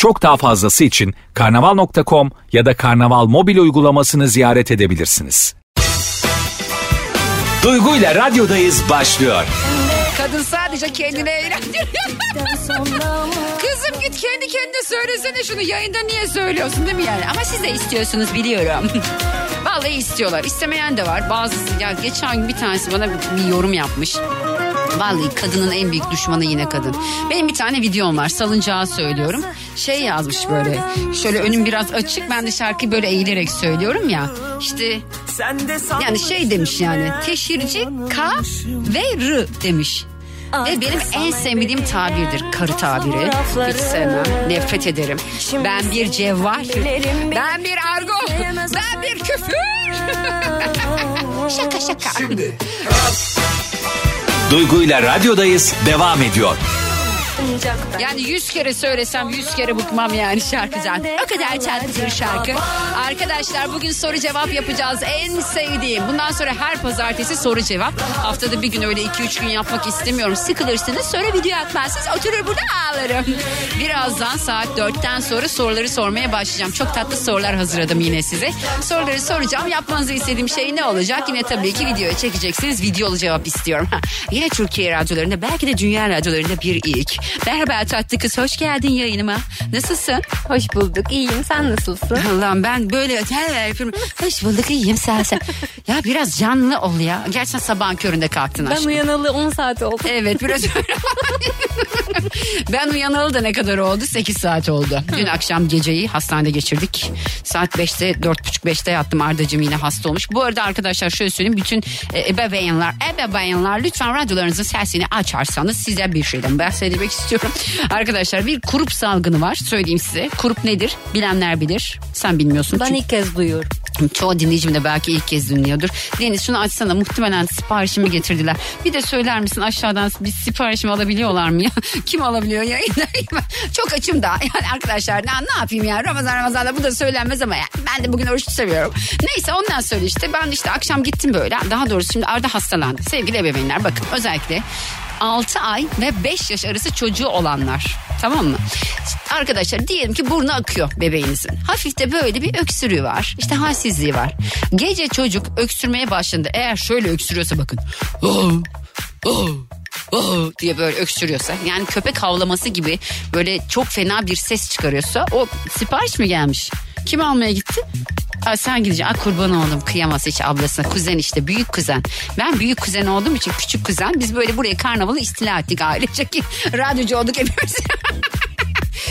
Çok daha fazlası için karnaval.com ya da karnaval mobil uygulamasını ziyaret edebilirsiniz. Duygu ile radyodayız başlıyor. Kadın sadece kendine eğlendiriyor. Kızım git kendi kendine söylesene şunu yayında niye söylüyorsun değil mi yani? Ama siz de istiyorsunuz biliyorum. Vallahi istiyorlar. İstemeyen de var. Bazısı ya geçen gün bir tanesi bana bir yorum yapmış. Vallahi kadının en büyük düşmanı yine kadın. Benim bir tane videom var salıncağı söylüyorum. Şey yazmış böyle şöyle önüm biraz açık ben de şarkıyı böyle eğilerek söylüyorum ya. İşte yani şey demiş yani teşhirci K ve R demiş. Ve benim en sevmediğim tabirdir karı tabiri. Hiç sevmem. Nefret ederim. Ben bir cevval. Ben bir argo. Ben bir küfür. şaka şaka. Duygu ile radyodayız devam ediyor. Yani yüz kere söylesem yüz kere bıkmam yani şarkıdan. O kadar tatlı bir şarkı. Arkadaşlar bugün soru cevap yapacağız. En sevdiğim. Bundan sonra her pazartesi soru cevap. Haftada bir gün öyle iki üç gün yapmak istemiyorum. Sıkılırsınız sonra video atmazsınız. Oturur burada ağlarım. Birazdan saat dörtten sonra soruları sormaya başlayacağım. Çok tatlı sorular hazırladım yine size. Soruları soracağım. Yapmanızı istediğim şey ne olacak? Yine tabii ki videoya çekeceksiniz. Videolu cevap istiyorum. Yine Türkiye radyolarında belki de dünya radyolarında bir ilk. Merhaba tatlı kız hoş geldin yayınıma. Nasılsın? Hoş bulduk. İyiyim. Sen nasılsın? Allah'ım ben böyle her yapıyorum. Hoş bulduk iyiyim sen sen. Ya biraz canlı ol ya. Gerçekten sabahın köründe kalktın Ben aşkım. uyanalı 10 saat oldu. Evet biraz ben uyanalı da ne kadar oldu? 8 saat oldu. Dün akşam geceyi hastanede geçirdik. Saat 5'te 4.30-5'te yattım. Ardacığım yine hasta olmuş. Bu arada arkadaşlar şöyle söyleyeyim. Bütün e, ebeveynler, ebeveynler lütfen radyolarınızın sesini açarsanız size bir şeyden bahsetmek istiyorum. Arkadaşlar bir kurup salgını var. Söyleyeyim size. Kurup nedir? Bilenler bilir. Sen bilmiyorsun. Ben Çünkü- ilk kez duyuyorum. Çoğu dinleyicim de belki ilk kez dinliyordur. Deniz şunu açsana muhtemelen siparişimi getirdiler. Bir de söyler misin aşağıdan bir siparişimi alabiliyorlar mı ya? Kim alabiliyor yayında? Çok açım da. Yani arkadaşlar ne, ne yapayım ya Ramazan Ramazan'da bu da söylenmez ama ya. Ben de bugün oruç seviyorum. Neyse ondan sonra işte ben işte akşam gittim böyle. Daha doğrusu şimdi Arda hastalandı. Sevgili ebeveynler bakın özellikle 6 ay ve 5 yaş arası çocuğu olanlar. Tamam mı? Arkadaşlar diyelim ki burnu akıyor bebeğinizin. Hafif de böyle bir öksürüğü var. İşte halsizliği var. Gece çocuk öksürmeye başladı. Eğer şöyle öksürüyorsa bakın. Oh, oh, oh diye böyle öksürüyorsa yani köpek havlaması gibi böyle çok fena bir ses çıkarıyorsa o sipariş mi gelmiş? Kim almaya gitti? Aa, sen gideceksin. Aa, kurban oldum. Kıyamaz hiç ablasına. Kuzen işte. Büyük kuzen. Ben büyük kuzen olduğum için küçük kuzen. Biz böyle buraya karnavalı istila ettik ailece ki radyocu olduk hepimiz.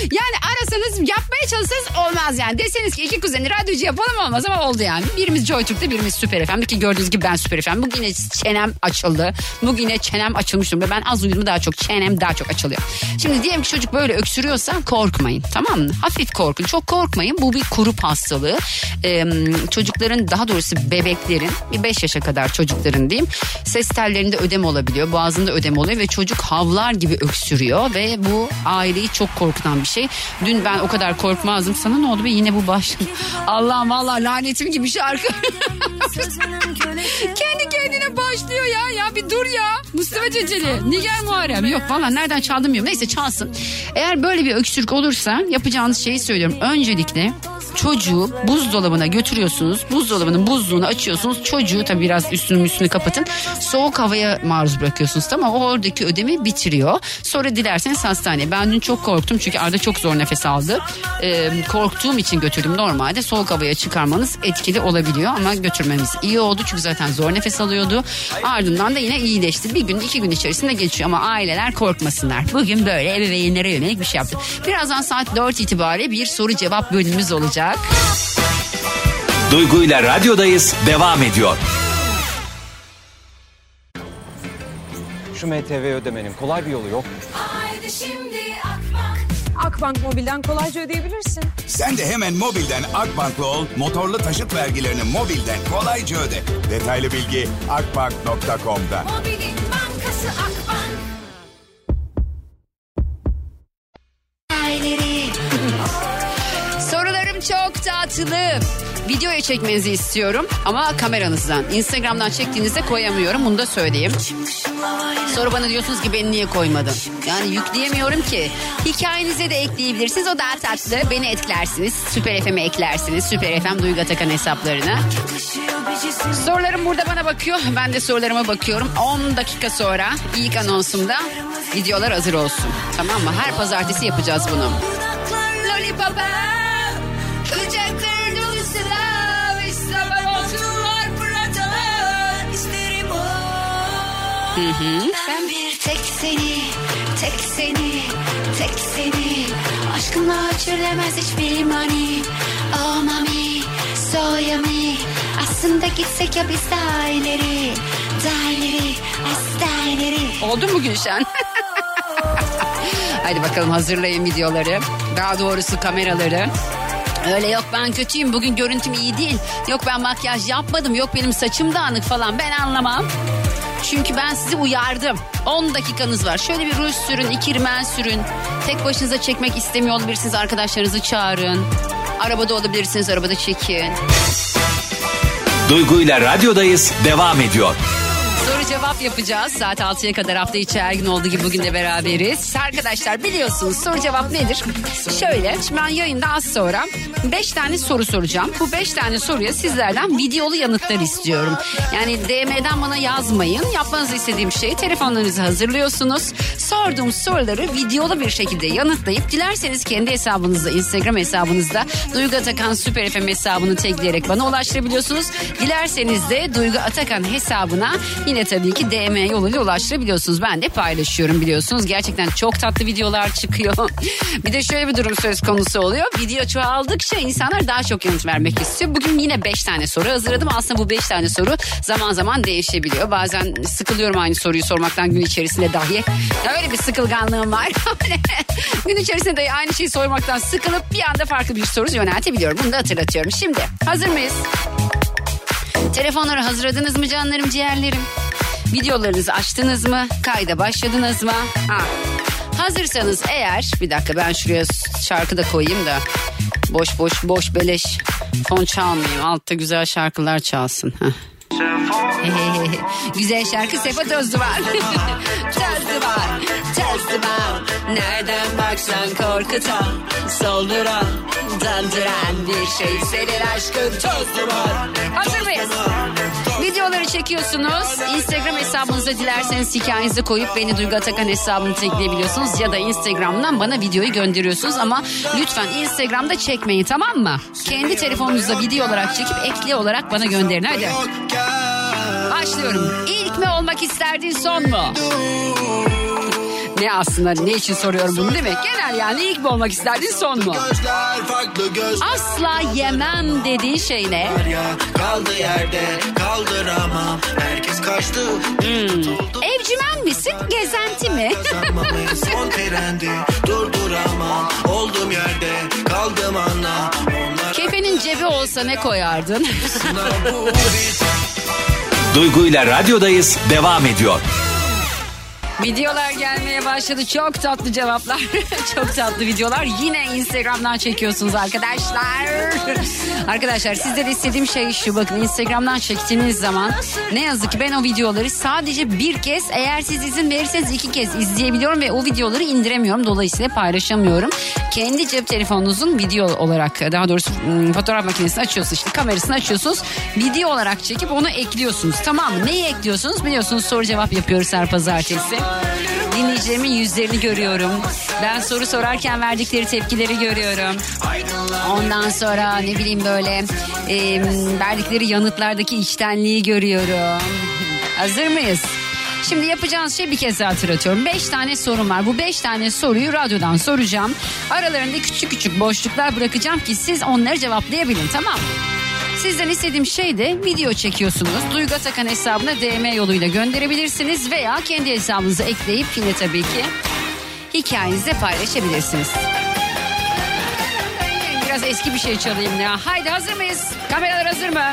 Yani arasanız yapmaya çalışsanız olmaz yani. Deseniz ki iki kuzeni radyocu yapalım olmaz ama oldu yani. Birimiz JoyTürk'te birimiz Süper FM'de ki gördüğünüz gibi ben Süper FM. Bugün yine çenem açıldı. Bugün yine çenem açılmış durumda. Ben az uyudum daha çok çenem daha çok açılıyor. Şimdi diyelim ki çocuk böyle öksürüyorsa korkmayın tamam mı? Hafif korkun. Çok korkmayın. Bu bir kurup hastalığı. Ee, çocukların daha doğrusu bebeklerin bir 5 yaşa kadar çocukların diyeyim ses tellerinde ödem olabiliyor. Boğazında ödem oluyor ve çocuk havlar gibi öksürüyor ve bu aileyi çok korkutan bir şey. Dün ben o kadar korkmazdım. Sana ne oldu be yine bu başladı. Allah'ım valla lanetim gibi şarkı. Kendi kendine başlıyor ya. Ya bir dur ya. Mustafa Ceceli. Nigar Muharrem. Yok valla nereden çaldım bilmiyorum. Neyse çalsın. Eğer böyle bir öksürük olursa yapacağınız şeyi söylüyorum. Öncelikle çocuğu buzdolabına götürüyorsunuz. Buzdolabının buzluğunu açıyorsunuz. Çocuğu tabii biraz üstünü üstünü kapatın. Soğuk havaya maruz bırakıyorsunuz. Tamam o oradaki ödemi bitiriyor. Sonra dilerseniz hastaneye. Ben dün çok korktum çünkü Arda çok zor nefes aldı. Ee, korktuğum için götürdüm. Normalde soğuk havaya çıkarmanız etkili olabiliyor ama götürmeniz iyi oldu. Çünkü zaten zor nefes alıyordu. Ardından da yine iyileşti. Bir gün iki gün içerisinde geçiyor ama aileler korkmasınlar. Bugün böyle ebeveynlere yönelik bir şey yaptık. Birazdan saat 4 itibariyle bir soru cevap bölümümüz olacak. Duygu ile radyodayız devam ediyor. Şu MTV ödemenin kolay bir yolu yok. Haydi şimdi Akbank. Akbank Mobil'den kolayca ödeyebilirsin. Sen de hemen mobilden Akbank'la ol, motorlu taşıt vergilerini mobilden kolayca öde. Detaylı bilgi akbank.com'da. Mobilin tatlı. Videoya çekmenizi istiyorum ama kameranızdan. Instagram'dan çektiğinizde koyamıyorum bunu da söyleyeyim. Sonra bana diyorsunuz ki beni niye koymadın? Yani yükleyemiyorum ki. Hikayenize de ekleyebilirsiniz o daha tatlı. Beni etkilersiniz. Süper FM'e eklersiniz. Süper FM Duygu Atakan hesaplarına. Sorularım burada bana bakıyor. Ben de sorularıma bakıyorum. 10 dakika sonra ilk anonsumda videolar hazır olsun. Tamam mı? Her pazartesi yapacağız bunu. Lollipop'a Ben bir tek seni, tek seni, tek seni Aşkınla ölçülemez hiçbir mani Oh mami, so yummy Aslında gitsek ya biz daha ileri Daha ileri, daha ileri Oldu mu Gülşen? Hadi bakalım hazırlayın videoları. Daha doğrusu kameraları. Öyle yok ben kötüyüm bugün görüntüm iyi değil. Yok ben makyaj yapmadım. Yok benim saçım dağınık falan ben anlamam. Çünkü ben sizi uyardım. 10 dakikanız var. Şöyle bir ruj sürün, iki rimel sürün. Tek başınıza çekmek istemiyor olabilirsiniz. Arkadaşlarınızı çağırın. Arabada olabilirsiniz, arabada çekin. Duygu ile radyodayız devam ediyor. Cevap yapacağız. Saat 6'ya kadar hafta içi her gün olduğu gibi bugün de beraberiz. Arkadaşlar biliyorsunuz soru cevap nedir? Şöyle şimdi ben yayında az sonra 5 tane soru soracağım. Bu 5 tane soruya sizlerden videolu yanıtlar istiyorum. Yani DM'den bana yazmayın. Yapmanızı istediğim şey telefonlarınızı hazırlıyorsunuz. Sorduğum soruları videolu bir şekilde yanıtlayıp dilerseniz kendi hesabınızda Instagram hesabınızda Duygu Atakan Süper FM hesabını tagleyerek bana ulaştırabiliyorsunuz. Dilerseniz de Duygu Atakan hesabına yine tabii ki DM yoluyla ulaştırabiliyorsunuz. Ben de paylaşıyorum biliyorsunuz. Gerçekten çok tatlı videolar çıkıyor. bir de şöyle bir durum söz konusu oluyor. Video çoğaldıkça insanlar daha çok yanıt vermek istiyor. Bugün yine 5 tane soru hazırladım. Aslında bu 5 tane soru zaman zaman değişebiliyor. Bazen sıkılıyorum aynı soruyu sormaktan gün içerisinde dahi. Öyle bir sıkılganlığım var. gün içerisinde dahi aynı şeyi sormaktan sıkılıp bir anda farklı bir soru yöneltebiliyorum. Bunu da hatırlatıyorum. Şimdi hazır mıyız? Telefonları hazırladınız mı canlarım ciğerlerim? Videolarınızı açtınız mı? Kayda başladınız mı? Ha. Hazırsanız eğer bir dakika ben şuraya şarkı da koyayım da boş boş boş beleş fon çalmayayım. Altta güzel şarkılar çalsın. Heh. Güzel şarkı Sefa Tozlu var. Tozlu var. Tozlu var. Nereden baksan korkutan, solduran, dandıran bir şey. Senin aşkın tozlu var. Hazır mıyız? Çekiyorsunuz. Instagram hesabınıza dilerseniz hikayenizi koyup beni Duygu Atakan hesabını tekleyebiliyorsunuz. Ya da Instagram'dan bana videoyu gönderiyorsunuz. Ama lütfen Instagram'da çekmeyin tamam mı? Kendi telefonunuzda video olarak çekip ekli olarak bana gönderin hadi. Başlıyorum. İlk mi olmak isterdin son mu? Ne aslında ne için soruyorum bunu değil mi? Genel yani ilk mi olmak isterdin son mu? Gözler farklı gözler Asla yemem dediğin şey ne? kaldı yerde kaldıramam herkes kaçtı tutuldu Evcimen misin? Gezenti mi? Son trendi durduramam oldum yerde kaldım anla onlar Kefenin cebi olsa ne koyardın? Duygu ile radyodayız devam ediyor. Videolar gelmeye başladı. Çok tatlı cevaplar. Çok tatlı videolar. Yine Instagram'dan çekiyorsunuz arkadaşlar. arkadaşlar sizde de istediğim şey şu. Bakın Instagram'dan çektiğiniz zaman ne yazık ki ben o videoları sadece bir kez eğer siz izin verirseniz iki kez izleyebiliyorum ve o videoları indiremiyorum. Dolayısıyla paylaşamıyorum. Kendi cep telefonunuzun video olarak daha doğrusu ım, fotoğraf makinesini açıyorsunuz. işte kamerasını açıyorsunuz. Video olarak çekip onu ekliyorsunuz. Tamam mı? Neyi ekliyorsunuz? Biliyorsunuz soru cevap yapıyoruz her pazartesi. Dinleyicilerimin yüzlerini görüyorum. Ben soru sorarken verdikleri tepkileri görüyorum. Ondan sonra ne bileyim böyle e, verdikleri yanıtlardaki içtenliği görüyorum. Hazır mıyız? Şimdi yapacağınız şey bir kez daha hatırlatıyorum. Beş tane sorum var. Bu beş tane soruyu radyodan soracağım. Aralarında küçük küçük boşluklar bırakacağım ki siz onları cevaplayabilin tamam mı? Sizden istediğim şey de video çekiyorsunuz. Duygu Atakan hesabına DM yoluyla gönderebilirsiniz veya kendi hesabınıza ekleyip yine tabii ki hikayenizi paylaşabilirsiniz. biraz eski bir şey çalayım ya. Haydi hazır mıyız? Kameralar hazır mı?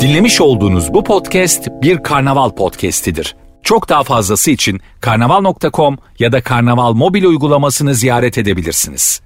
Dinlemiş olduğunuz bu podcast bir karnaval podcastidir. Çok daha fazlası için karnaval.com ya da karnaval mobil uygulamasını ziyaret edebilirsiniz.